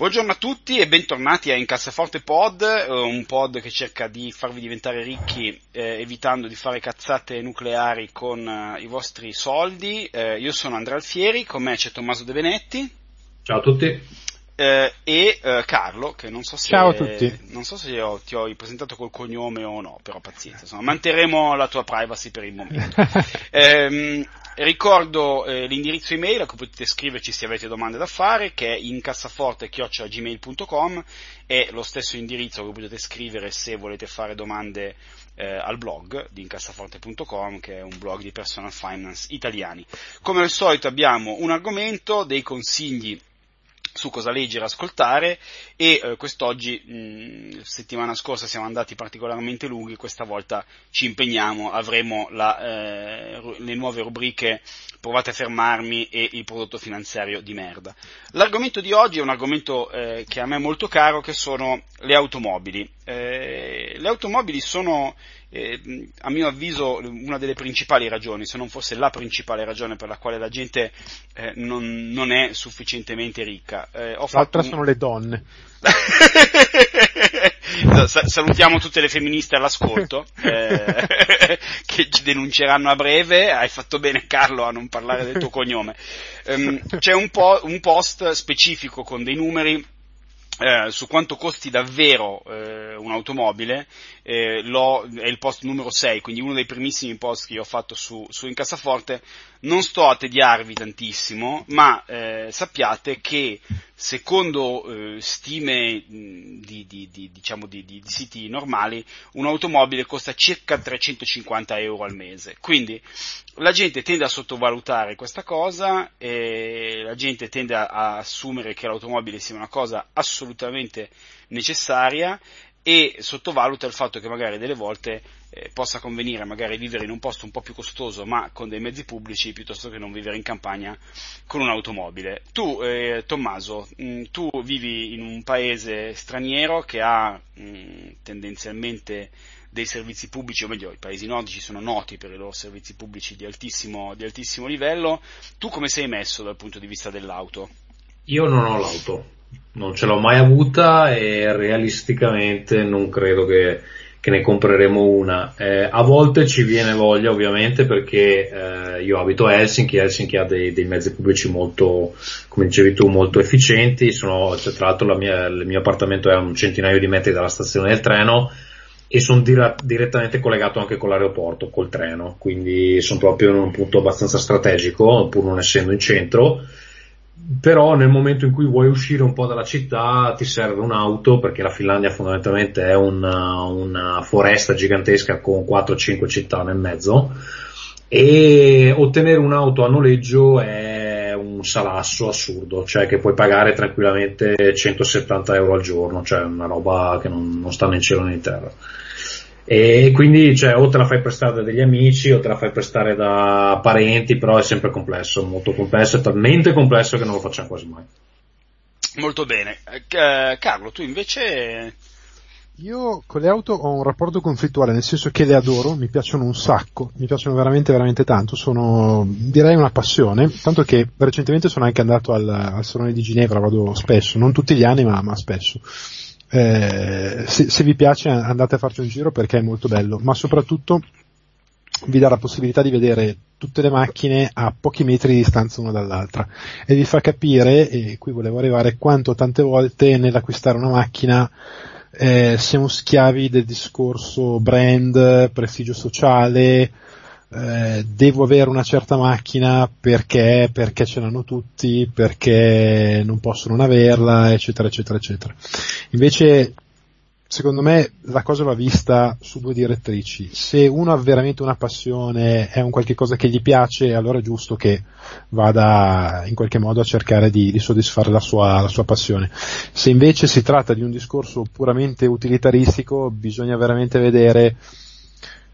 Buongiorno a tutti e bentornati a Incassaforte Pod, eh, un pod che cerca di farvi diventare ricchi eh, evitando di fare cazzate nucleari con eh, i vostri soldi. Eh, io sono Andrea Alfieri, con me c'è Tommaso De Benetti. Ciao a tutti. Eh, e eh, Carlo, che non so se, Ciao a tutti. Non so se ho, ti ho presentato col cognome o no, però pazienza, insomma, manterremo la tua privacy per il momento. Ricordo eh, l'indirizzo email a cui potete scriverci se avete domande da fare, che è incassaforte.gmail.com è lo stesso indirizzo cui potete scrivere se volete fare domande eh, al blog di incassaforte.com, che è un blog di personal finance italiani. Come al solito abbiamo un argomento, dei consigli su cosa leggere e ascoltare e eh, quest'oggi, mh, settimana scorsa siamo andati particolarmente lunghi, questa volta ci impegniamo, avremo la, eh, le nuove rubriche Provate a fermarmi e il prodotto finanziario di merda. L'argomento di oggi è un argomento eh, che a me è molto caro, che sono le automobili. Eh, le automobili sono eh, a mio avviso una delle principali ragioni, se non fosse la principale ragione per la quale la gente eh, non, non, è sufficientemente ricca. Eh, L'altra un... sono le donne. Salutiamo tutte le femministe all'ascolto eh, che ci denunceranno a breve. Hai fatto bene, Carlo, a non parlare del tuo cognome. Um, c'è un, po', un post specifico con dei numeri eh, su quanto costi davvero eh, un'automobile, eh, è il post numero 6, quindi uno dei primissimi post che io ho fatto su, su Incassaforte, non sto a tediarvi tantissimo, ma eh, sappiate che secondo eh, stime di, di, di, diciamo di, siti normali, un'automobile costa circa 350 euro al mese. Quindi la gente tende a sottovalutare questa cosa, la gente tende a assumere che l'automobile sia una cosa assolutamente necessaria e sottovaluta il fatto che magari delle volte eh, possa convenire magari vivere in un posto un po' più costoso ma con dei mezzi pubblici piuttosto che non vivere in campagna con un'automobile. Tu, eh, Tommaso, mh, mm, tu vivi in un paese straniero che ha mh, mm, tendenzialmente dei servizi pubblici, o meglio, i paesi nordici sono noti per i loro servizi pubblici di altissimo, di altissimo livello. Tu come sei messo dal punto di vista dell'auto? Io non ho l'auto, non ce l'ho mai avuta e realisticamente non credo che, che ne compreremo una. Eh, a volte ci viene voglia ovviamente perché eh, io abito a Helsinki, Helsinki ha dei, dei, mezzi pubblici molto, come dicevi tu, molto efficienti, Sono, cioè, tra l'altro mia, il mio appartamento è a un centinaio di metri dalla stazione del treno e sono dire- direttamente collegato anche con l'aeroporto, col treno, quindi sono proprio in un punto abbastanza strategico, pur non essendo in centro però nel momento in cui vuoi uscire un po' dalla città ti serve un'auto perché la Finlandia fondamentalmente è una, una foresta gigantesca con 4-5 città nel mezzo e ottenere un'auto a noleggio è un salasso assurdo, cioè che puoi pagare tranquillamente 170 euro al giorno, cioè una roba che non, non sta né in cielo né in terra. E quindi cioè, o te la fai prestare da degli amici o te la fai prestare da parenti, però è sempre complesso, molto complesso, è talmente complesso che non lo facciamo quasi mai. Molto bene. Eh, Carlo, tu invece... Io con le auto ho un rapporto conflittuale, nel senso che le adoro, mi piacciono un sacco, mi piacciono veramente veramente tanto, sono direi una passione, tanto che recentemente sono anche andato al, al Salone di Ginevra, vado spesso, non tutti gli anni ma, ma spesso eh, se, se vi piace andate a farci un giro perché è molto bello, ma soprattutto vi dà la possibilità di vedere tutte le macchine a pochi metri di distanza una dall'altra e vi fa capire, e qui volevo arrivare, quanto tante volte nell'acquistare una macchina eh, siamo schiavi del discorso brand, prestigio sociale, eh, devo avere una certa macchina perché, perché ce l'hanno tutti, perché non posso non averla, eccetera, eccetera, eccetera. Invece secondo me la cosa va vista su due direttrici. Se uno ha veramente una passione, è un qualche cosa che gli piace, allora è giusto che vada in qualche modo a cercare di, di soddisfare la sua, la sua passione. Se invece si tratta di un discorso puramente utilitaristico, bisogna veramente vedere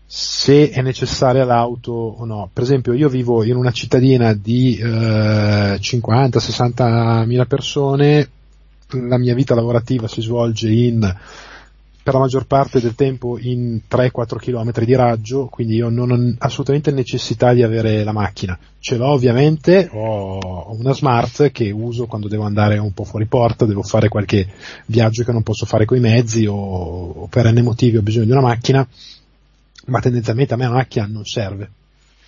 se è necessaria l'auto o no. Per esempio io vivo in una cittadina di eh, 50-60 mila persone, la mia vita lavorativa si svolge in per la maggior parte del tempo in 3-4 km di raggio, quindi io non ho assolutamente necessità di avere la macchina. Ce l'ho ovviamente, ho una smart che uso quando devo andare un po' fuori porta, devo fare qualche viaggio che non posso fare coi mezzi o, o per n motivi ho bisogno di una macchina, ma tendenzialmente a me una macchina non serve.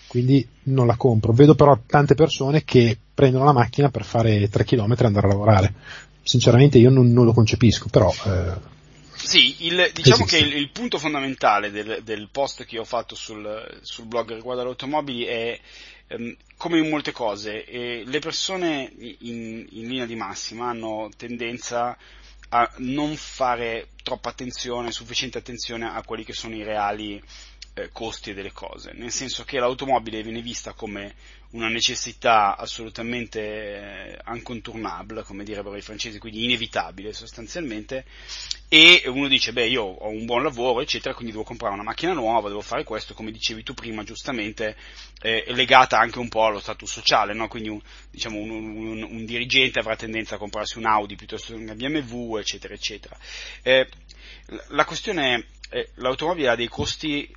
Quindi non la compro. Vedo però tante persone che prendono la macchina per fare 3 km e andare a lavorare. Sinceramente io non, non lo concepisco, però eh, sì, il, diciamo che il, il, punto fondamentale del, del, post che ho fatto sul, sul blog riguardo alle automobili è ehm, come in molte cose, eh, le persone in, in, linea di massima hanno tendenza a non fare troppa attenzione, sufficiente attenzione a quelli che sono i reali eh, costi delle cose, nel senso che l'automobile viene vista come una necessità assolutamente eh, incontournable, come direbbero i francesi, quindi inevitabile sostanzialmente, e uno dice, beh, io ho un buon lavoro, eccetera, quindi devo comprare una macchina nuova, devo fare questo, come dicevi tu prima, giustamente, eh, legata anche un po' allo status sociale, no? quindi un, diciamo, un, un, un, dirigente avrà tendenza a comprarsi un Audi piuttosto che una BMW, eccetera, eccetera. Eh, la questione è, eh, l'automobile ha dei costi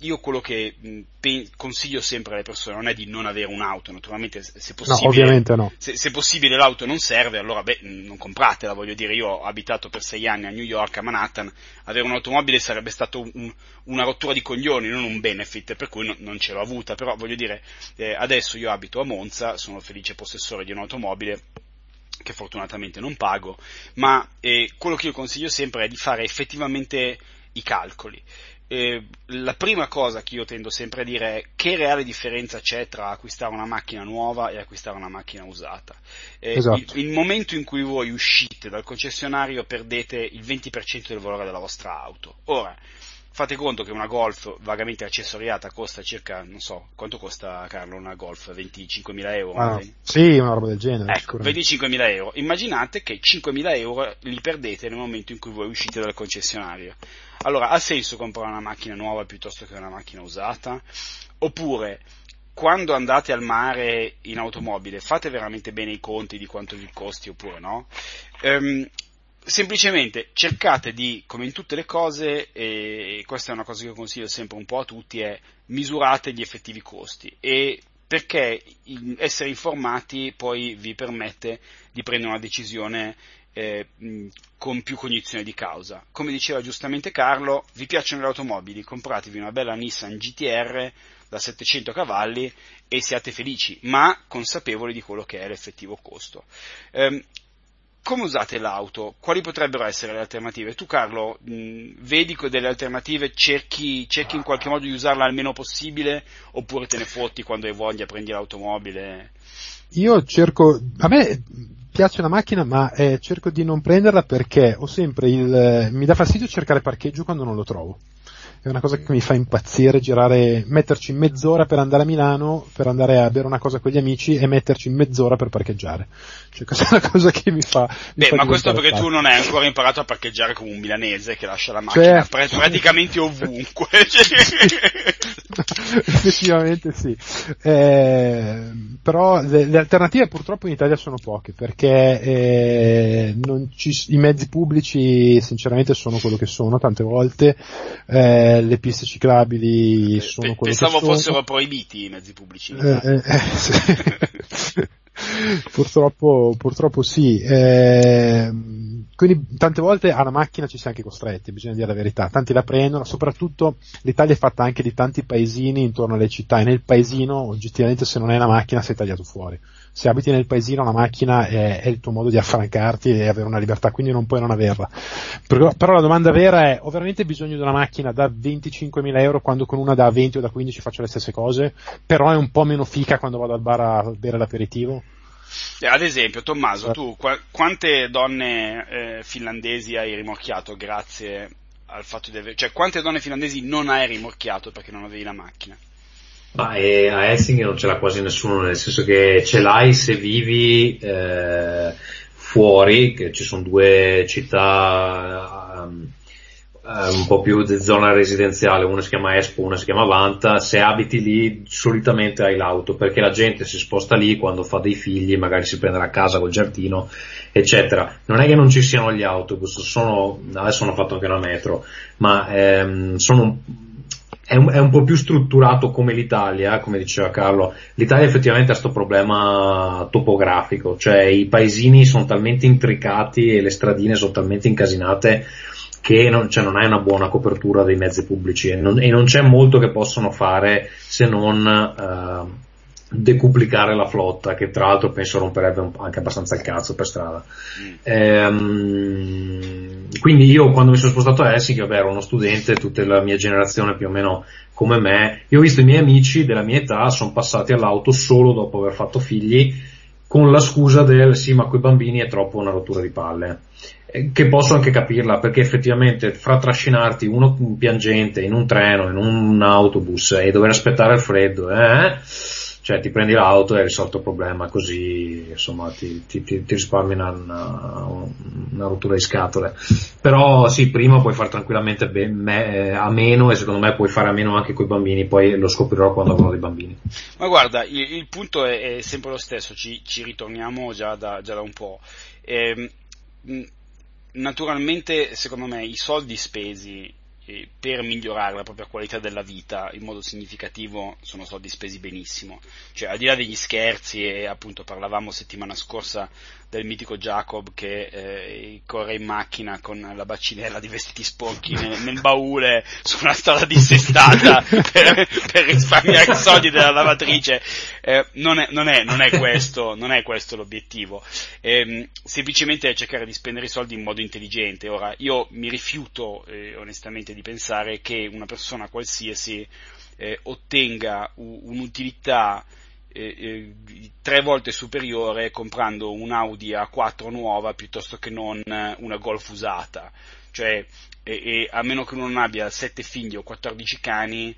io quello che pe- consiglio sempre alle persone non è di non avere un'auto, naturalmente se possibile, no, no. se, se possibile l'auto non serve, allora beh, non compratela, voglio dire, io ho abitato per sei anni a New York, a Manhattan, avere un'automobile sarebbe stato un, una rottura di coglioni, non un benefit, per cui no, non ce l'ho avuta, però voglio dire, eh, adesso io abito a Monza, sono felice possessore di un'automobile, che fortunatamente non pago, ma eh, quello che io consiglio sempre è di fare effettivamente i calcoli eh, la prima cosa che io tendo sempre a dire è che reale differenza c'è tra acquistare una macchina nuova e acquistare una macchina usata. Eh, esatto. il, il, momento in cui voi uscite dal concessionario perdete il 20% del valore della vostra auto. Ora, fate conto che una Golf vagamente accessoriata costa circa, non so, quanto costa Carlo una Golf? 25.000 euro? Ah, sì, una roba del genere. Ecco, 25.000 euro. Immaginate che 5.000 euro li perdete nel momento in cui voi uscite dal concessionario. Allora, ha senso comprare una macchina nuova piuttosto che una macchina usata? Oppure, quando andate al mare in automobile, fate veramente bene i conti di quanto vi costi oppure no? Ehm, semplicemente cercate di, come in tutte le cose, e questa è una cosa che io consiglio sempre un po' a tutti, è misurate gli effettivi costi e perché essere informati poi vi permette di prendere una decisione eh, con più cognizione di causa. Come diceva giustamente Carlo, vi piacciono le automobili, compratevi una bella Nissan GTR da 700 cavalli e siate felici, ma consapevoli di quello che è l'effettivo costo. Eh, come usate l'auto? Quali potrebbero essere le alternative? Tu Carlo, mh, vedi delle alternative, cerchi, cerchi, in qualche modo di usarla il meno possibile oppure te ne fotti quando hai voglia, prendi l'automobile? Io cerco, a me piace la macchina ma eh, cerco di non prenderla perché ho sempre il, mi dà fastidio cercare parcheggio quando non lo trovo è una cosa che mi fa impazzire girare, metterci mezz'ora per andare a Milano, per andare a bere una cosa con gli amici e metterci mezz'ora per parcheggiare. Cioè questa è una cosa che mi fa... Mi Beh, fa ma questo perché tu non hai ancora imparato a parcheggiare come un milanese che lascia la macchina cioè... praticamente ovunque. Effettivamente sì. Eh, però le, le, alternative purtroppo in Italia sono poche perché eh, ci, i mezzi pubblici sinceramente sono quello che sono tante volte. Eh, le piste ciclabili sono quello Pensavo che sono. fossero proibiti i mezzi pubblici. Eh, eh, eh sì. purtroppo, purtroppo sì. Eh, quindi tante volte alla macchina ci si è anche costretti, bisogna dire la verità. Tanti la prendono, soprattutto l'Italia è fatta anche di tanti paesini intorno alle città e nel paesino oggettivamente se non hai la macchina sei tagliato fuori se abiti nel paesino la macchina è, è, il tuo modo di affrancarti e avere una libertà, quindi non puoi non averla. Però, però la domanda vera è, ho veramente bisogno di una macchina da 25.000 euro quando con una da 20 o da 15 faccio le stesse cose, però è un po' meno fica quando vado al bar a bere l'aperitivo? Eh, ad esempio, Tommaso, tu qua- quante donne eh, finlandesi hai rimorchiato grazie al fatto di avere... cioè quante donne finlandesi non hai rimorchiato perché non avevi la macchina? Ma a Helsinki non ce l'ha quasi nessuno, nel senso che ce l'hai se vivi eh, fuori, che ci sono due città um, un po' più di zona residenziale, una si chiama Espo, una si chiama Vanta, se abiti lì solitamente hai l'auto, perché la gente si sposta lì quando fa dei figli, magari si prende la casa col giardino, eccetera. Non è che non ci siano gli autobus, sono, adesso hanno fatto anche una metro, ma ehm, sono è un, è un, po' più strutturato come l'Italia, come diceva Carlo. L'Italia effettivamente ha questo problema topografico, cioè i paesini sono talmente intricati e le stradine sono talmente incasinate che non, cioè non hai una buona copertura dei mezzi pubblici e non, e non c'è molto che possono fare se non uh, decuplicare la flotta, che tra l'altro penso romperebbe anche abbastanza il cazzo per strada. Mm. Ehm, quindi io quando mi sono spostato a Helsinki, vabbè, ero uno studente, tutta la mia generazione più o meno come me, io ho visto i miei amici della mia età sono passati all'auto solo dopo aver fatto figli, con la scusa del sì, ma coi bambini è troppo una rottura di palle. Che posso anche capirla, perché effettivamente fra trascinarti uno piangente in un treno, in un autobus e dover aspettare il freddo, eh, cioè ti prendi l'auto e hai risolto il problema, così insomma ti, ti, ti, risparmi una, una, rottura di scatole. Però sì, prima puoi fare tranquillamente be- me, a meno e secondo me puoi fare a meno anche con i bambini, poi lo scoprirò quando avrò dei bambini. Ma guarda, il, il punto è, è, sempre lo stesso, ci, ci ritorniamo già da, già da un po'. Ehm, naturalmente, secondo me, i soldi spesi per migliorare la propria qualità della vita in modo significativo sono soldi spesi benissimo. Cioè, al di là degli scherzi, e appunto parlavamo settimana scorsa del mitico Jacob che eh, corre in macchina con la bacinella di vestiti sporchi nel, nel baule su una strada dissestata per, per, risparmiare i soldi della lavatrice. Eh, non, è, non, è, non, è questo, non, è, questo, l'obiettivo. Eh, semplicemente cercare di spendere i soldi in modo intelligente. Ora, io mi rifiuto eh, onestamente di pensare che una persona qualsiasi eh, ottenga un'utilità eh, eh, tre volte superiore comprando un Audi A4 nuova piuttosto che non una Golf usata. Cioè, e, e a meno che uno non abbia 7 figli o 14 cani,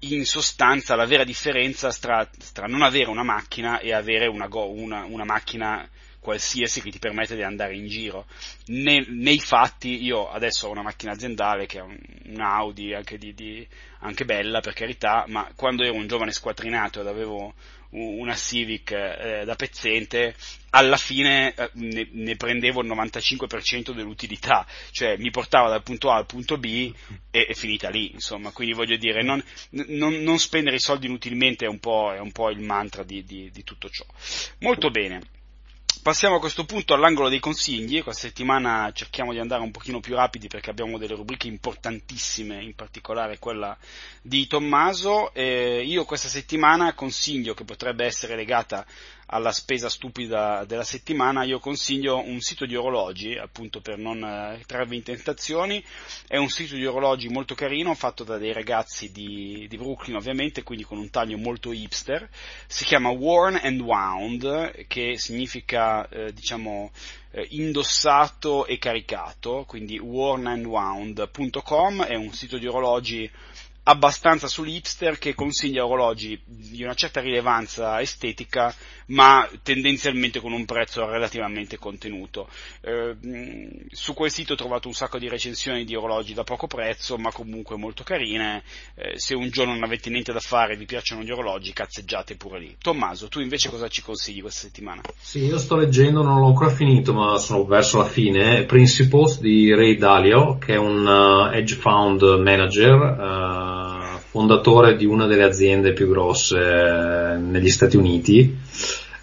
in sostanza la vera differenza tra, tra non avere una macchina e avere una, una, una macchina qualsiasi che ti permette di andare in giro. Ne, nei fatti, io adesso ho una macchina aziendale che è un, un Audi, anche, di, di, anche, bella per carità, ma quando ero un giovane squattrinato ed avevo una Civic eh, da pezzente, alla fine eh, ne, ne, prendevo il 95% dell'utilità, cioè mi portava dal punto A al punto B e è finita lì, insomma, quindi voglio dire, non, non, non spendere i soldi inutilmente è un po', è un po il mantra di, di, di tutto ciò. Molto bene. Passiamo a questo punto all'angolo dei consigli, questa settimana cerchiamo di andare un pochino più rapidi perché abbiamo delle rubriche importantissime, in particolare quella di Tommaso. Eh, io questa settimana consiglio che potrebbe essere legata alla spesa stupida della settimana, io consiglio un sito di orologi, appunto per non eh, trarvi in tentazioni, è un sito di orologi molto carino, fatto da dei ragazzi di, di Brooklyn ovviamente, quindi con un taglio molto hipster, si chiama Worn and Wound, che significa, eh, diciamo, eh, indossato e caricato, quindi wornandwound.com, è un sito di orologi abbastanza sull'hipster che consiglia orologi di una certa rilevanza estetica ma tendenzialmente con un prezzo relativamente contenuto. Eh, su quel sito ho trovato un sacco di recensioni di orologi da poco prezzo ma comunque molto carine, eh, se un giorno non avete niente da fare e vi piacciono gli orologi cazzeggiate pure lì. Tommaso, tu invece cosa ci consigli questa settimana? Sì, io sto leggendo, non l'ho ancora finito ma sono verso la fine, Principles di Ray Dalio che è un uh, hedge fund manager uh, fondatore di una delle aziende più grosse eh, negli Stati Uniti,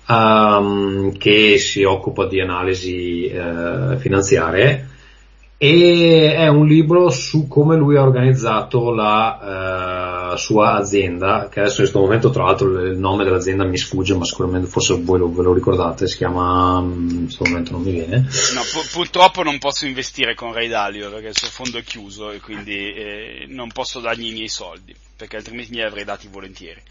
um, che si occupa di analisi uh, finanziarie e è un libro su come lui ha organizzato la uh, sua azienda, che adesso in questo momento tra l'altro il nome dell'azienda mi sfugge, ma sicuramente forse voi lo, ve lo ricordate, si chiama, mm, in questo momento non mi viene. No, pu- purtroppo non posso investire con Ray Dalio perché il suo fondo è chiuso e quindi eh, non posso dargli i miei soldi, perché altrimenti li avrei dati volentieri.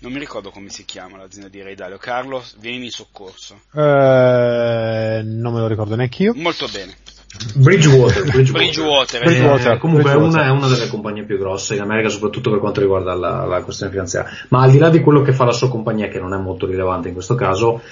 Non mi ricordo come si chiama l'azienda di Ray Dalio. Carlo, vieni in soccorso. Eh, non me lo ricordo neanche io. Molto bene. Bridgewater, Bridgewater. Bridgewater, Bridgewater. Eh, comunque Bridgewater. È, una, è una delle compagnie più grosse in America, soprattutto per quanto riguarda la, la questione finanziaria. Ma al di là di quello che fa la sua compagnia, che non è molto rilevante in questo caso,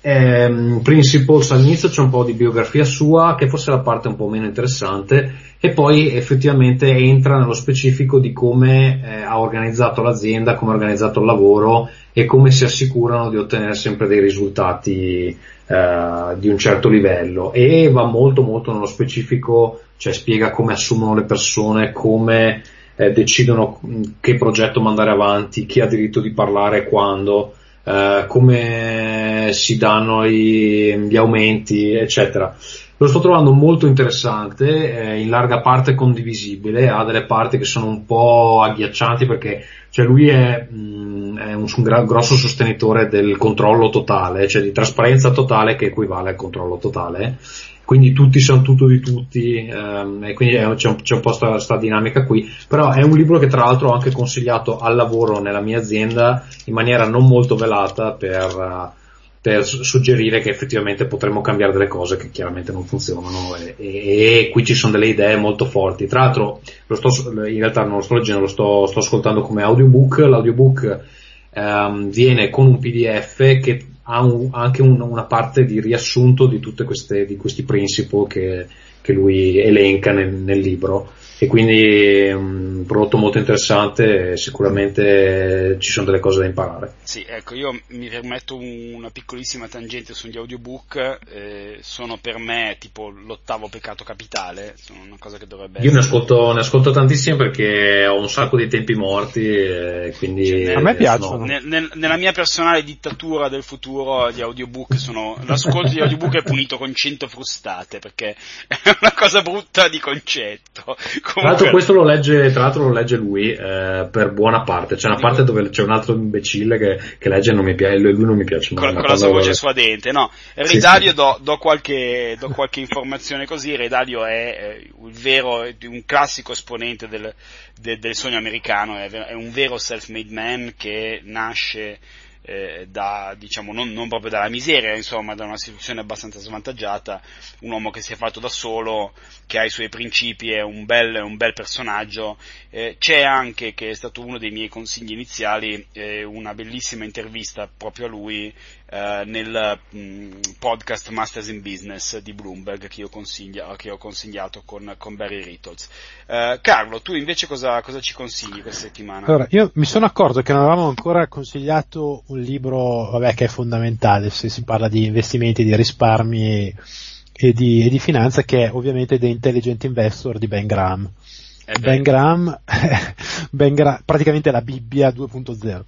ehm, Principles all'inizio c'è un po' di biografia sua, che forse è la parte un po' meno interessante, e poi effettivamente entra nello specifico di come eh, ha organizzato l'azienda, come ha organizzato il lavoro e come si assicurano di ottenere sempre dei risultati eh, di un certo livello. E va molto molto nello specifico, cioè spiega come assumono le persone, come eh, decidono che progetto mandare avanti, chi ha diritto di parlare quando, eh, come si danno i, gli aumenti, eccetera. Lo sto trovando molto interessante, eh, in larga parte condivisibile, ha delle parti che sono un po' agghiaccianti perché cioè lui è, mh, è un, un gra- grosso sostenitore del controllo totale, cioè di trasparenza totale che equivale al controllo totale. Quindi tutti sanno tutto di tutti, ehm, e quindi è- c'è un, c'è un po' sta, sta dinamica qui. Però è un libro che tra l'altro ho anche consigliato al lavoro nella mia azienda in maniera non molto velata per, eh, per su- suggerire che effettivamente potremmo cambiare delle cose che chiaramente non funzionano e, e- e qui ci sono delle idee molto forti. Tra l'altro lo sto, in realtà non lo sto leggendo, lo sto, sto ascoltando come audiobook, l'audiobook ehm, viene con un PDF che ha un- anche un- una parte di riassunto di tutti questi principi che, che lui elenca nel, nel libro e quindi è un prodotto molto interessante e sicuramente ci sono delle cose da imparare. Sì, ecco, io mi permetto un- una piccolissima tangente sugli audiobook, eh, sono per me tipo l'ottavo peccato capitale, sono una cosa che dovrebbe Io ne ascolto, ne ascolto tantissimi perché ho un sacco di tempi morti e quindi Cioè, A me sono- piacciono. Nel- nel- nella mia personale dittatura del futuro gli audiobook sono l'ascolto di audiobook è punito con 100 frustate perché è una cosa brutta di concetto Tra l'altro comunque questo lo legge, tra l'altro lo legge lui eh, per buona parte, c'è una parte dove c'è un altro imbecille che, che legge e non mi piace, lui non mi piace. con, ma con la sua voce suadente no. Sì, Redalio sì. do, do qualche, do qualche informazione così. Redalio è eh, il vero un classico esponente del, de- del sogno americano. È, è un vero self-made man che nasce eh, da, diciamo, non, non proprio dalla miseria, insomma, da una situazione abbastanza svantaggiata, un uomo che si è fatto da solo, che ha i suoi principi, è un bel, un bel personaggio. Eh, c'è anche, che è stato uno dei miei consigli iniziali, eh, una bellissima intervista proprio a lui eh, nel mh, podcast Masters in Business di Bloomberg che consiglia- che ho consigliato con, con Barry Rittles. Eh, Carlo, tu invece cosa, cosa ci consigli questa settimana? Allora, io mi sono accorto che non avevamo ancora consigliato un libro, vabbè, che è fondamentale se si parla di investimenti, di risparmi e di, e di finanza, che è ovviamente The Intelligent Investor di Ben Graham. Eh Ben Graham, Ben Gra- praticamente la Bibbia 2.0.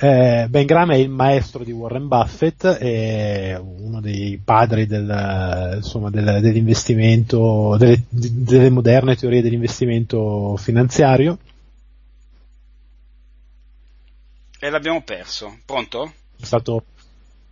Eh, ben Graham è il maestro di Warren Buffett, è uno dei padri del, insomma, del- dell'investimento, delle, delle moderne teorie dell'investimento finanziario. E l'abbiamo perso. Pronto? È stato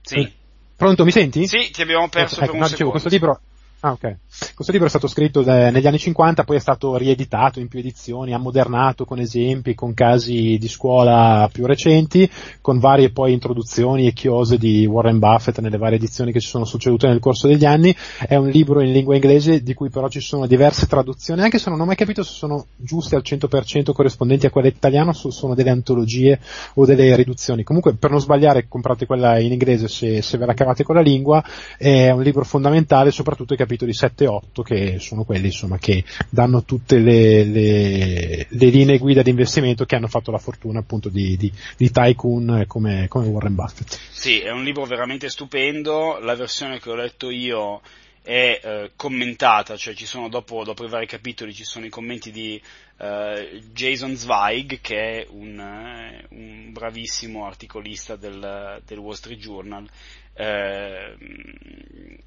Sì. Pronto, mi senti? Sì, ti abbiamo perso Ecco, per un no, dicevo, secondo. questo libro, ah, ok. Questo libro è stato scritto da- negli anni 50, poi è stato rieditato in più edizioni, ammodernato con esempi, con casi di scuola più recenti, con varie poi introduzioni e chiose di Warren Buffett nelle varie edizioni che ci sono succedute nel corso degli anni. È un libro in lingua inglese di cui però ci sono diverse traduzioni, anche se non ho mai capito se sono giuste al 100% corrispondenti a quelle italiane o se sono delle antologie o delle riduzioni. Comunque, per non sbagliare, comprate quella in inglese se, se ve la cavate con la lingua. È un libro fondamentale, soprattutto i capitoli 7 e 8, che sono quelli insomma che danno tutte le, le, le linee guida di investimento che hanno fatto la fortuna appunto di, di, di tycoon come, come Warren Buffett. Sì, è un libro veramente stupendo. La versione che ho letto io è eh, commentata, cioè ci sono dopo, dopo, i vari capitoli ci sono i commenti di eh, Jason Zweig che è un, eh, un bravissimo articolista del, del, Wall Street Journal, eh,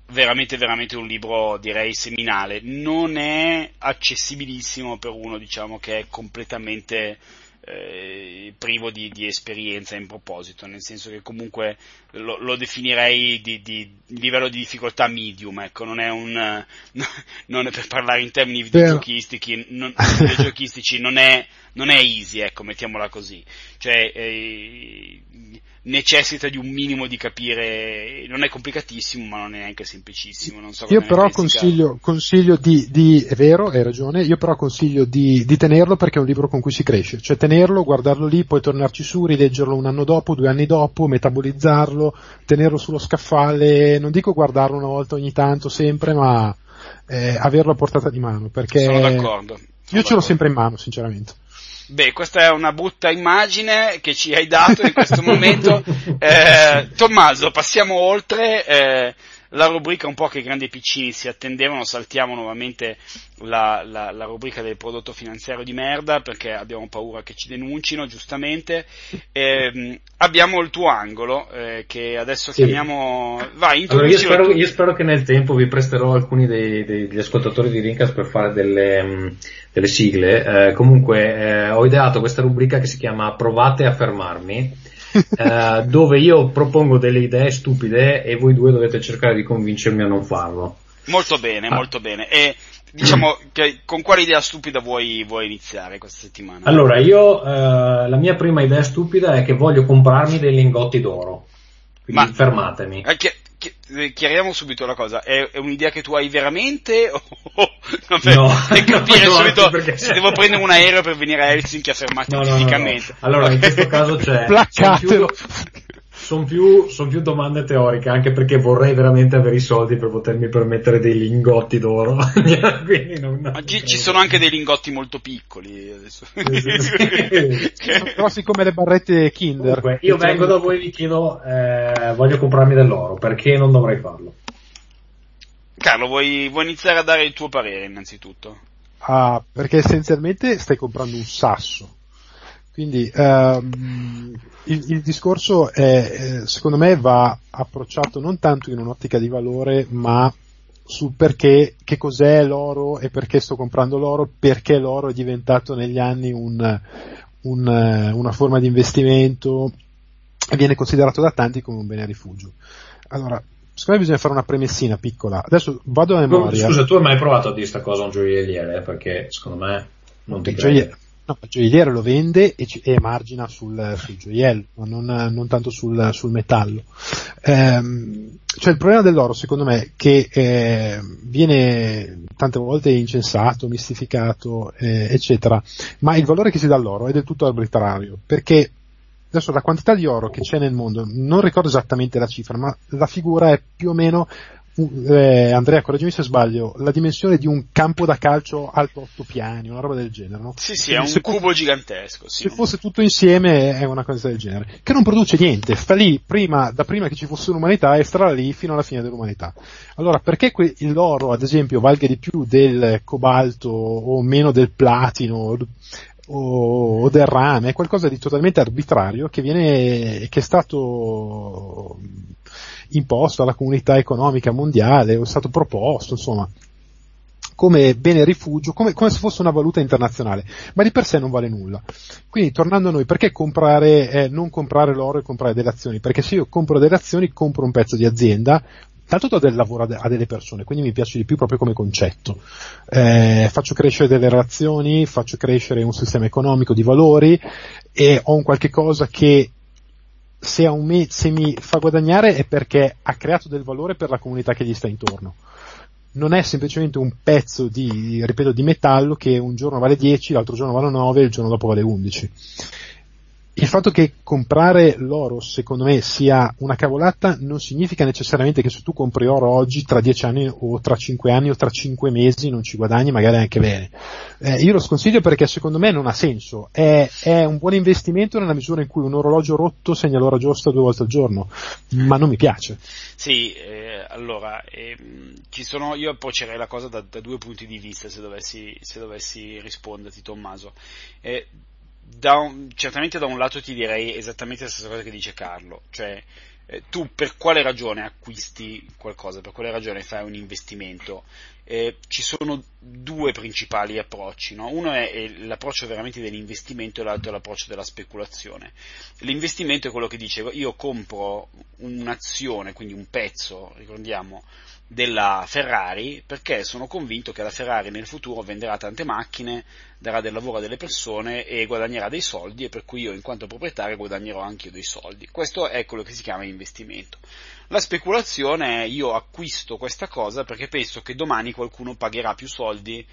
veramente veramente un libro direi seminale, non è accessibilissimo per uno diciamo che è completamente eh, privo di, di, esperienza in proposito, nel senso che comunque lo, lo definirei di, di, livello di difficoltà medium, ecco, non è un, non è per parlare in termini videogiochistici, non, videogiochistici non, è, non è easy, ecco, mettiamola così, cioè, eh, necessita di un minimo di capire, non è complicatissimo ma non è neanche semplicissimo. So io però consiglio, consiglio di, di, è vero, hai ragione, io però consiglio di, di, tenerlo perché è un libro con cui si cresce, cioè tenerlo, guardarlo lì, poi tornarci su, rileggerlo un anno dopo, due anni dopo, metabolizzarlo, tenerlo sullo scaffale, non dico guardarlo una volta ogni tanto sempre, ma eh, averlo a portata di mano perché Sono d'accordo. Sono io d'accordo. ce l'ho sempre in mano, sinceramente. Beh, questa è una brutta immagine che ci hai dato in questo momento. Eh, Tommaso, passiamo oltre. Eh, la rubrica un po' che i grandi piccini si attendevano, saltiamo nuovamente la, la, la, rubrica del prodotto finanziario di merda perché abbiamo paura che ci denuncino, giustamente. Eh, abbiamo il tuo angolo eh, che adesso sì. chiamiamo... Vai, allora io spero, io spero, che nel tempo vi presterò alcuni dei, dei, degli ascoltatori di Rincas per fare delle, mm, delle sigle. Eh, comunque eh, ho ideato questa rubrica che si chiama Provate a fermarmi eh, dove io propongo delle idee stupide e voi due dovete cercare di convincermi a non farlo. Molto bene, ah. molto bene. E diciamo che con quale idea stupida vuoi, vuoi iniziare questa settimana? Allora, io eh, la mia prima idea stupida è che voglio comprarmi dei lingotti d'oro. Quindi Ma, fermatemi. Eh, chiariamo subito la cosa, è, è, un'idea che tu hai veramente o vabbè, no, per capire no, subito perché... se devo prendere un aereo per venire a Helsinki a fermarti no, fisicamente. No, allora, in questo caso c'è... sono più, son più, domande teoriche, anche perché vorrei veramente avere i soldi per potermi permettere dei lingotti d'oro. non, non ci, ci, sono anche dei lingotti molto piccoli adesso. grossi come le barrette Kinder. Comunque, io vengo da voi e vi chiedo, eh, voglio comprarmi dell'oro, perché non dovrei farlo? Carlo, vuoi, vuoi iniziare a dare il tuo parere innanzitutto? Ah, perché essenzialmente stai comprando un sasso quindi ehm, il, il, discorso è, eh, secondo me va approcciato non tanto in un'ottica di valore, ma sul perché, che cos'è l'oro e perché sto comprando l'oro, perché l'oro è diventato negli anni un, un, una forma di investimento e viene considerato da tanti come un bene a rifugio. Allora, secondo me bisogna fare una premessina piccola. Adesso vado a memoria. Scusa, tu hai mai provato a dire questa cosa a un gioielliere? Eh? Perché secondo me non ti credo. No, il gioielliere lo vende e, e margina sul, sul gioiello, non, non, tanto sul, sul metallo. Ehm, cioè il problema dell'oro, secondo me, che eh, viene tante volte incensato, mistificato, eh, eccetera, ma il valore che si dà all'oro è del tutto arbitrario, perché adesso la quantità di oro che c'è nel mondo, non ricordo esattamente la cifra, ma la figura è più o meno eh, Andrea, correggimi se sbaglio, la dimensione di un campo da calcio alto 8 piani, una roba del genere, no? Sì, sì, è un cubo gigantesco. Sì. Se fosse tutto insieme è una cosa del genere, che non produce niente, sta lì prima, da prima che ci fosse l'umanità e starà lì fino alla fine dell'umanità. Allora, perché que- l'oro, ad esempio, valga di più del cobalto o meno del platino o, del rame, è qualcosa di totalmente arbitrario che viene, che è stato imposto alla comunità economica mondiale, è stato proposto, insomma, come bene rifugio, come, come, se fosse una valuta internazionale, ma di per sé non vale nulla. Quindi tornando a noi, perché comprare, eh, non comprare l'oro e comprare delle azioni? Perché se io compro delle azioni compro un pezzo di azienda, tanto do del lavoro a, delle persone, quindi mi piace di più proprio come concetto. Eh, faccio crescere delle relazioni, faccio crescere un sistema economico di valori e ho un qualche cosa che se, me, se mi fa guadagnare è perché ha creato del valore per la comunità che gli sta intorno. Non è semplicemente un pezzo di, ripeto, di metallo che un giorno vale 10, l'altro giorno vale 9 e il giorno dopo vale 11. Il fatto che comprare l'oro secondo me sia una cavolata non significa necessariamente che se tu compri oro oggi tra dieci anni o tra cinque anni o tra cinque mesi non ci guadagni magari anche bene. Eh, io lo sconsiglio perché secondo me non ha senso, è, è, un buon investimento nella misura in cui un orologio rotto segna l'ora giusta due volte al giorno, ma non mi piace. Sì, eh, allora, eh, sono, io approccerei la cosa da, da, due punti di vista se dovessi, se dovessi risponderti Tommaso. Da un, certamente da un lato ti direi esattamente la stessa cosa che dice Carlo, cioè eh, tu per quale ragione acquisti qualcosa, per quale ragione fai un investimento? Eh, ci sono due principali approcci, no? uno è, è, l'approccio veramente dell'investimento e l'altro è l'approccio della speculazione. L'investimento è quello che dicevo, io compro un'azione, quindi un pezzo, ricordiamo, della Ferrari perché sono convinto che la Ferrari nel futuro venderà tante macchine, darà del lavoro a delle persone e guadagnerà dei soldi e per cui io in quanto proprietario guadagnerò anche io dei soldi. Questo è quello che si chiama investimento. La speculazione è io acquisto questa cosa perché penso che domani qualcuno pagherà più soldi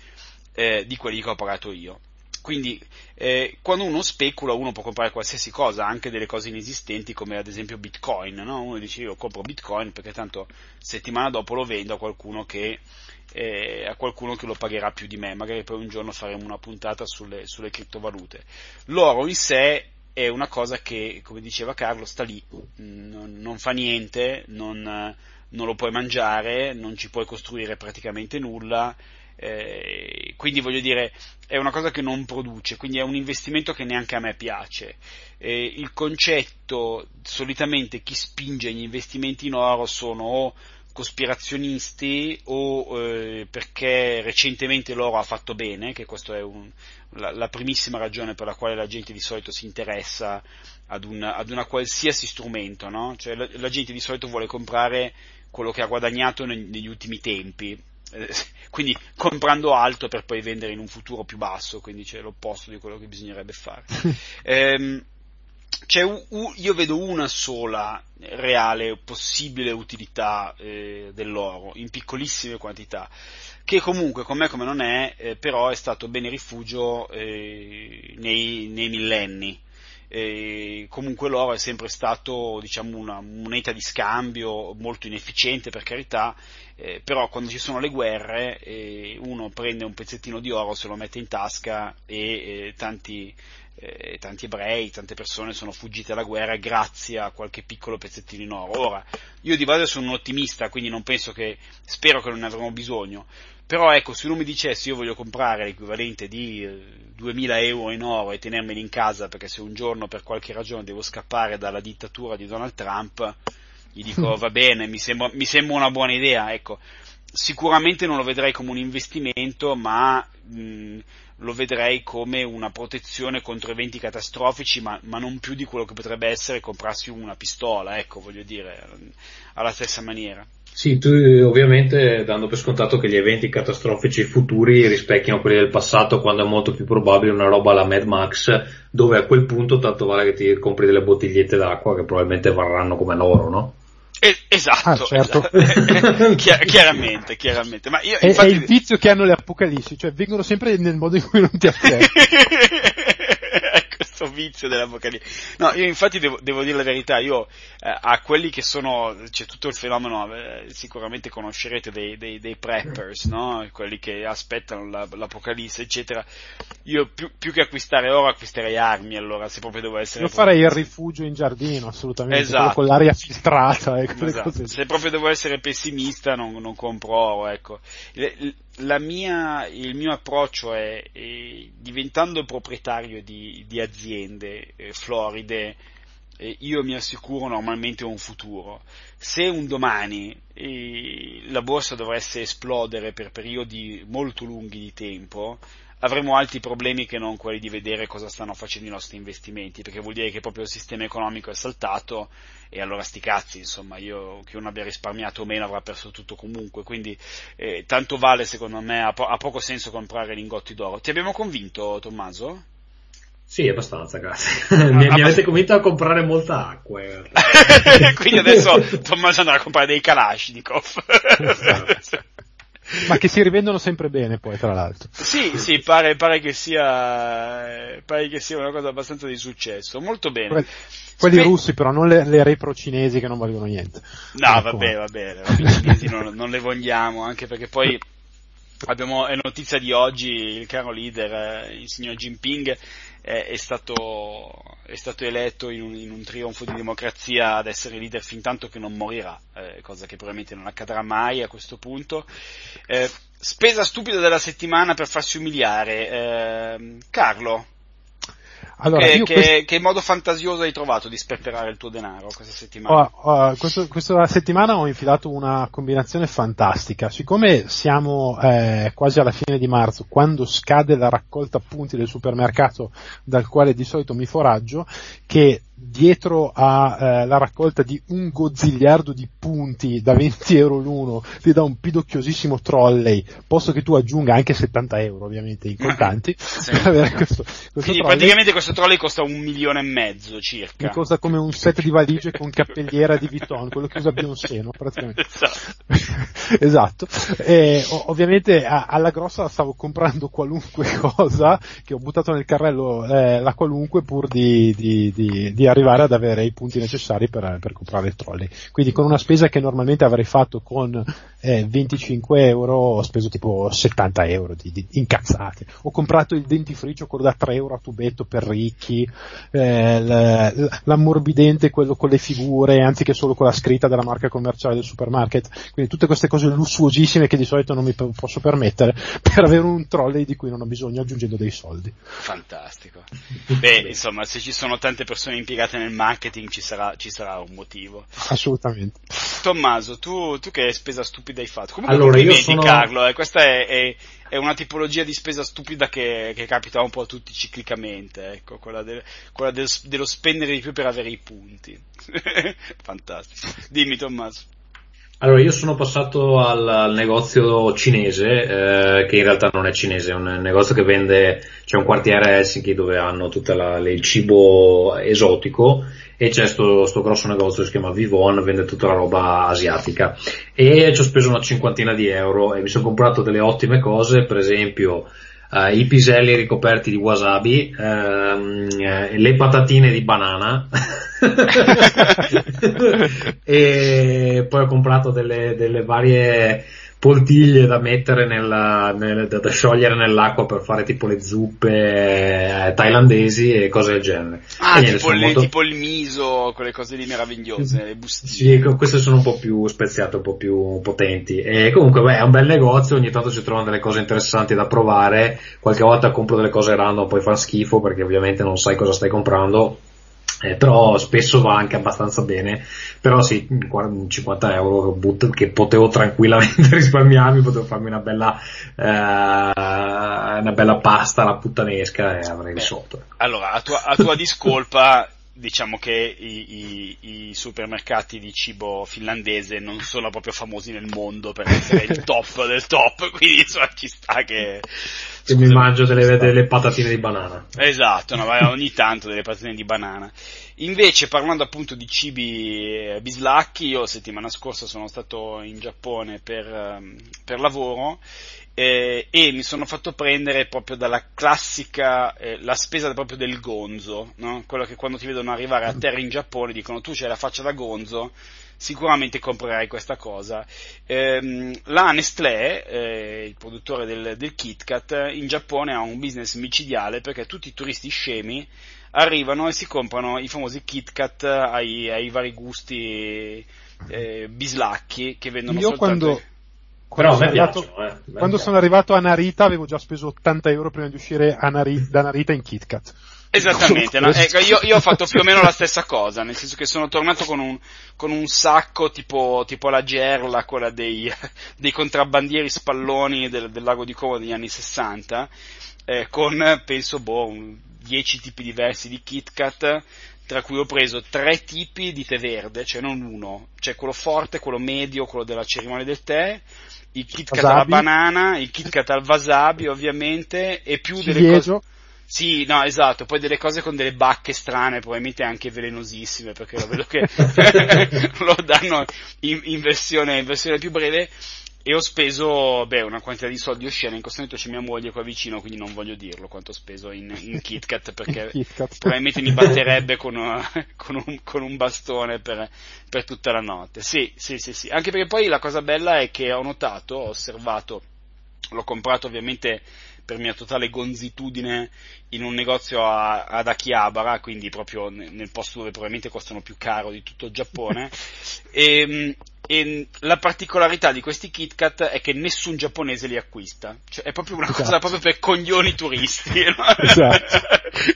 eh, di quelli che ho pagato io. Quindi eh, quando uno specula uno può comprare qualsiasi cosa, anche delle cose inesistenti come ad esempio Bitcoin, no? uno dice io compro Bitcoin perché tanto settimana dopo lo vendo a qualcuno che, eh, a qualcuno che lo pagherà più di me, magari poi un giorno faremo una puntata sulle, sulle criptovalute. L'oro in sé è una cosa che, come diceva Carlo, sta lì, non, non fa niente, non, non lo puoi mangiare, non ci puoi costruire praticamente nulla, eh, quindi voglio dire, è una cosa che non produce, quindi è un investimento che neanche a me piace. Eh, il concetto, solitamente chi spinge gli investimenti in oro sono o cospirazionisti o eh, perché recentemente l'oro ha fatto bene, che questa è un, la, la, primissima ragione per la quale la gente di solito si interessa ad, un, ad una qualsiasi strumento, no? cioè la, la, gente di solito vuole comprare quello che ha guadagnato negli ultimi tempi quindi comprando alto per poi vendere in un futuro più basso, quindi c'è l'opposto di quello che bisognerebbe fare. ehm, un, io vedo una sola reale possibile utilità eh, dell'oro in piccolissime quantità che comunque come come non è eh, però è stato bene rifugio eh, nei, nei millenni e comunque l'oro è sempre stato diciamo, una moneta di scambio molto inefficiente per carità, eh, però quando ci sono le guerre eh, uno prende un pezzettino di oro, se lo mette in tasca e eh, tanti, eh, tanti, ebrei, tante persone sono fuggite alla guerra grazie a qualche piccolo pezzettino in oro. Ora, io di base sono un ottimista, quindi non penso che, spero che non ne avremo bisogno, però ecco, se uno mi dicesse io voglio comprare l'equivalente di eh, 2000 euro in oro e tenermeli in casa perché se un giorno per qualche ragione devo scappare dalla dittatura di Donald Trump, gli dico va bene, mi sembra, mi sembra una buona idea, ecco. Sicuramente non lo vedrei come un investimento, ma mh, lo vedrei come una protezione contro eventi catastrofici, ma, ma, non più di quello che potrebbe essere comprarsi una pistola, ecco, voglio dire, alla stessa maniera. Sì, tu ovviamente dando per scontato che gli eventi catastrofici futuri rispecchiano quelli del passato quando è molto più probabile una roba alla Mad Max dove a quel punto tanto vale che ti compri delle bottigliette d'acqua che probabilmente varranno come l'oro, no? esatto, ah, certo. esatto. chiaramente, chiaramente. Ma io, è, infatti... è il vizio che hanno le apocalissi, cioè vengono sempre nel modo in cui non ti aspetti. Questo vizio dell'Apocalisse. No, io infatti devo, devo dire la verità, io eh, a quelli che sono, c'è tutto il fenomeno, eh, sicuramente conoscerete dei, dei, dei preppers, no? quelli che aspettano la, l'Apocalisse, eccetera. Io più, più, che acquistare oro acquisterei armi, allora, se proprio devo essere... Io farei il rifugio in giardino, assolutamente, esatto. con l'aria filtrata. Ecco, esatto. Se proprio devo essere pessimista non, non compro oro, ecco mia, il mio approccio è, è diventando proprietario di, di aziende eh, floride, eh, io mi assicuro normalmente un futuro. Se un domani eh, la borsa dovesse esplodere per periodi molto lunghi di tempo, avremo altri problemi che non quelli di vedere cosa stanno facendo i nostri investimenti, perché vuol dire che proprio il sistema economico è saltato e allora sti cazzi, insomma, io che uno abbia risparmiato o meno avrà perso tutto comunque, quindi eh, tanto vale secondo me, ha, po- ha poco senso comprare lingotti d'oro. Ti abbiamo convinto, Tommaso? Sì, abbastanza, grazie. Ah, mi, mi, avete convinto a comprare molta acqua. Quindi adesso Tommaso andrà a comprare dei Kalashnikov. Ma che si rivendono sempre bene poi, tra l'altro. Sì, sì, pare, pare, che sia, pare che sia una cosa abbastanza di successo. Molto bene. Quelli, quelli Spe- russi però, non le, le, repro cinesi che non valgono niente. No, ecco. vabbè, va bene, i cinesi non, non le vogliamo, anche perché poi abbiamo, è notizia di oggi, il caro leader, eh, il signor Jinping, è, stato, è stato, eletto in un, in un, trionfo di democrazia ad essere leader fin tanto che non morirà, eh, cosa che probabilmente non accadrà mai a questo punto. Eh, spesa stupida della settimana per farsi umiliare. Eh, Carlo, allora, che, che, quest... che, modo fantasioso hai trovato di sperperare il tuo denaro questa settimana? Oh, oh, questo, questa settimana ho infilato una combinazione fantastica. Siccome siamo eh, quasi alla fine di marzo, quando scade la raccolta punti del supermercato dal quale di solito mi foraggio, che dietro alla eh, raccolta di un gozzigliardo di punti da 20 euro l'uno ti dà un pidocchiosissimo trolley, posto che tu aggiunga anche 70 euro ovviamente in contanti sì. per avere questo, questo Quindi trolley. praticamente questo trolley costa un milione e mezzo circa. Mi costa come un set di valigie con cappelliera di Vuitton, quello che usa Beyoncé, praticamente. Esatto. esatto. E, ovviamente a, alla grossa stavo comprando qualunque cosa che ho buttato nel carrello eh, la qualunque pur di, di, di, di arrivare ad avere i punti necessari per, per, comprare il trolley. Quindi con una spesa che normalmente avrei fatto con eh, 25 euro ho speso tipo 70 euro di, di incazzate. Ho comprato il dentifricio quello da 3 euro a tubetto per ricchi, eh, l'ammorbidente quello con le figure anziché solo con la scritta della marca commerciale del supermarket. Quindi tutte queste cose lussuosissime che di solito non mi posso permettere per avere un trolley di cui non ho bisogno aggiungendo dei soldi. Fantastico. Beh, insomma, se ci sono tante persone impiegate impiegate nel marketing ci sarà, ci sarà un motivo. Assolutamente. Tommaso, tu, tu che spesa stupida hai fatto? Comunque allora, complimenti sono... Carlo, eh, questa è, è, è, una tipologia di spesa stupida che, che, capita un po' a tutti ciclicamente, ecco, quella, del, quella del, dello spendere di più per avere i punti. Fantastico. Dimmi Tommaso. Allora, io sono passato al, al negozio cinese, eh, che in realtà non è cinese, è un negozio che vende, c'è un quartiere a Helsinki dove hanno tutto il cibo esotico e c'è sto, sto, grosso negozio che si chiama Vivon, vende tutta la roba asiatica. E ci ho speso una cinquantina di euro e mi sono comprato delle ottime cose, per esempio uh, i piselli ricoperti di wasabi, uh, le patatine di banana. E poi ho comprato delle, delle varie poltiglie da mettere nella, nel, da, da, sciogliere nell'acqua per fare tipo le zuppe eh, thailandesi e cose del genere. Ah, niente, tipo, le, molto... tipo, il miso, quelle cose lì meravigliose, le bustine. Sì, queste sono un po' più speziate, un po' più potenti. E comunque, beh, è un bel negozio, ogni tanto si trovano delle cose interessanti da provare, qualche volta compro delle cose random, poi fa schifo perché ovviamente non sai cosa stai comprando eh, però spesso va anche abbastanza bene, però sì, 50 euro but, che potevo tranquillamente risparmiarmi, potevo farmi una bella, eh, una bella pasta alla puttanesca e avrei risolto. Allora, a tua, a tua discolpa, diciamo che i, i, i, supermercati di cibo finlandese non sono proprio famosi nel mondo per essere il top del top, quindi insomma ci sta che... E mi mangio delle, delle, patatine di banana. Esatto, no, ogni tanto delle patatine di banana. Invece, parlando appunto di cibi eh, bislacchi, io settimana scorsa sono stato in Giappone per, ehm, per lavoro eh, e mi sono fatto prendere proprio dalla classica, eh, la spesa proprio del gonzo, no? quello che quando ti vedono arrivare a terra in Giappone dicono tu c'hai la faccia da gonzo, sicuramente comprerai questa cosa. Eh, la Nestlé, eh, il produttore del, del KitKat, in Giappone ha un business micidiale perché tutti i turisti scemi arrivano e si comprano i famosi KitKat ai, ai vari gusti eh, bislacchi che vendono Io soltanto... Quando quando, sono, arrivato, piacciono, eh. quando sono arrivato a Narita avevo già speso 80 euro prima di uscire Narita, da Narita in KitKat. Esattamente, no? ecco, io, io, ho fatto più o meno la stessa cosa, nel senso che sono tornato con un, con un sacco tipo, tipo, la Gerla, quella dei, dei contrabbandieri spalloni del, del, lago di Como degli anni 60, eh, con penso boh, 10 tipi diversi di KitKat, tra cui ho preso tre tipi di tè verde, cioè non uno, cioè quello forte, quello medio, quello della cerimonia del tè, il Kit Kat alla banana, il Kit Kat al wasabi ovviamente e più delle cose... Sì, no, esatto, poi delle cose con delle bacche strane, probabilmente anche velenosissime, perché lo vedo che lo danno in, in, versione, in versione più breve. E ho speso beh, una quantità di soldi oscena, in questo momento c'è mia moglie qua vicino, quindi non voglio dirlo quanto ho speso in, in KitKat perché KitKat. probabilmente mi batterebbe con, una- con un, con un bastone per, per tutta la notte. Sì, sì, sì, sì, anche perché poi la cosa bella è che ho notato, ho osservato, l'ho comprato ovviamente per mia totale gonzitudine in un negozio a- ad Akihabara, quindi proprio ne- nel posto dove probabilmente costano più caro di tutto il Giappone. e, e la particolarità di questi KitKat è che nessun giapponese li acquista, cioè è proprio una cosa Esatto. proprio per coglioni turisti. no? Esatto.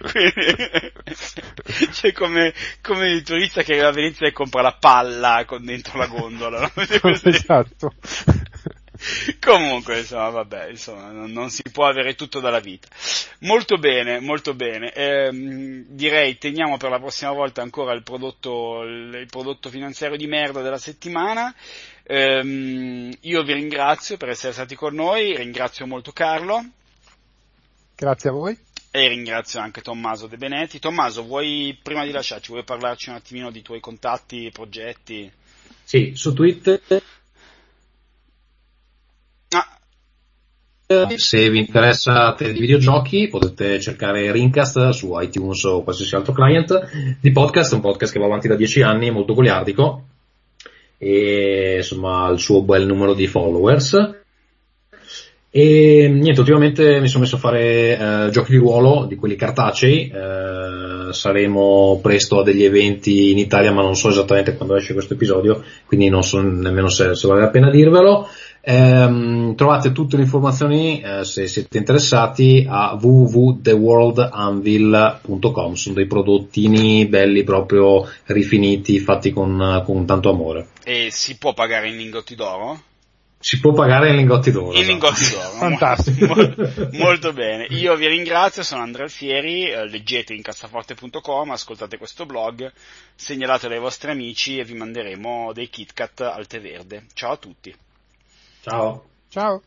Quindi, cioè come, come il turista che arriva a Venezia e compra la palla con dentro la gondola. no? Esatto. Comunque, insomma, vabbè, insomma, non, non si può avere tutto dalla vita. Molto bene, molto bene. Ehm, direi teniamo per la prossima volta ancora il prodotto, il, prodotto finanziario di merda della settimana. Ehm, io vi ringrazio per essere stati con noi, ringrazio molto Carlo Grazie a voi. e ringrazio anche Tommaso De Benetti. Tommaso, vuoi, prima di lasciarci, vuoi parlarci un attimino di tuoi contatti, progetti? Sì, su Twitter Ah, Se vi interessate di videogiochi potete cercare Rincast su iTunes o qualsiasi altro client di podcast, un podcast che va avanti da 10 anni, molto goliardico e insomma ha il suo bel numero di followers. E niente, ultimamente mi sono messo a fare eh, giochi di ruolo, di quelli cartacei, eh, saremo presto a degli eventi in Italia ma non so esattamente quando esce questo episodio, quindi non so nemmeno se, se vale la pena dirvelo. Ehm, trovate tutte le informazioni eh, se siete interessati a www.theworldanvil.com sono dei prodottini belli proprio rifiniti fatti con, con tanto amore e si può pagare in lingotti d'oro? si può pagare in lingotti d'oro In esatto. lingotti d'oro. Fantastico. Mol- molto bene. Io vi ringrazio, sono Andrea Alfieri, eh, leggete in cassaforte.com, ascoltate questo blog, segnalatelo ai vostri amici e vi manderemo dei KitKat al tè verde. Ciao a tutti. Ciao Ciao.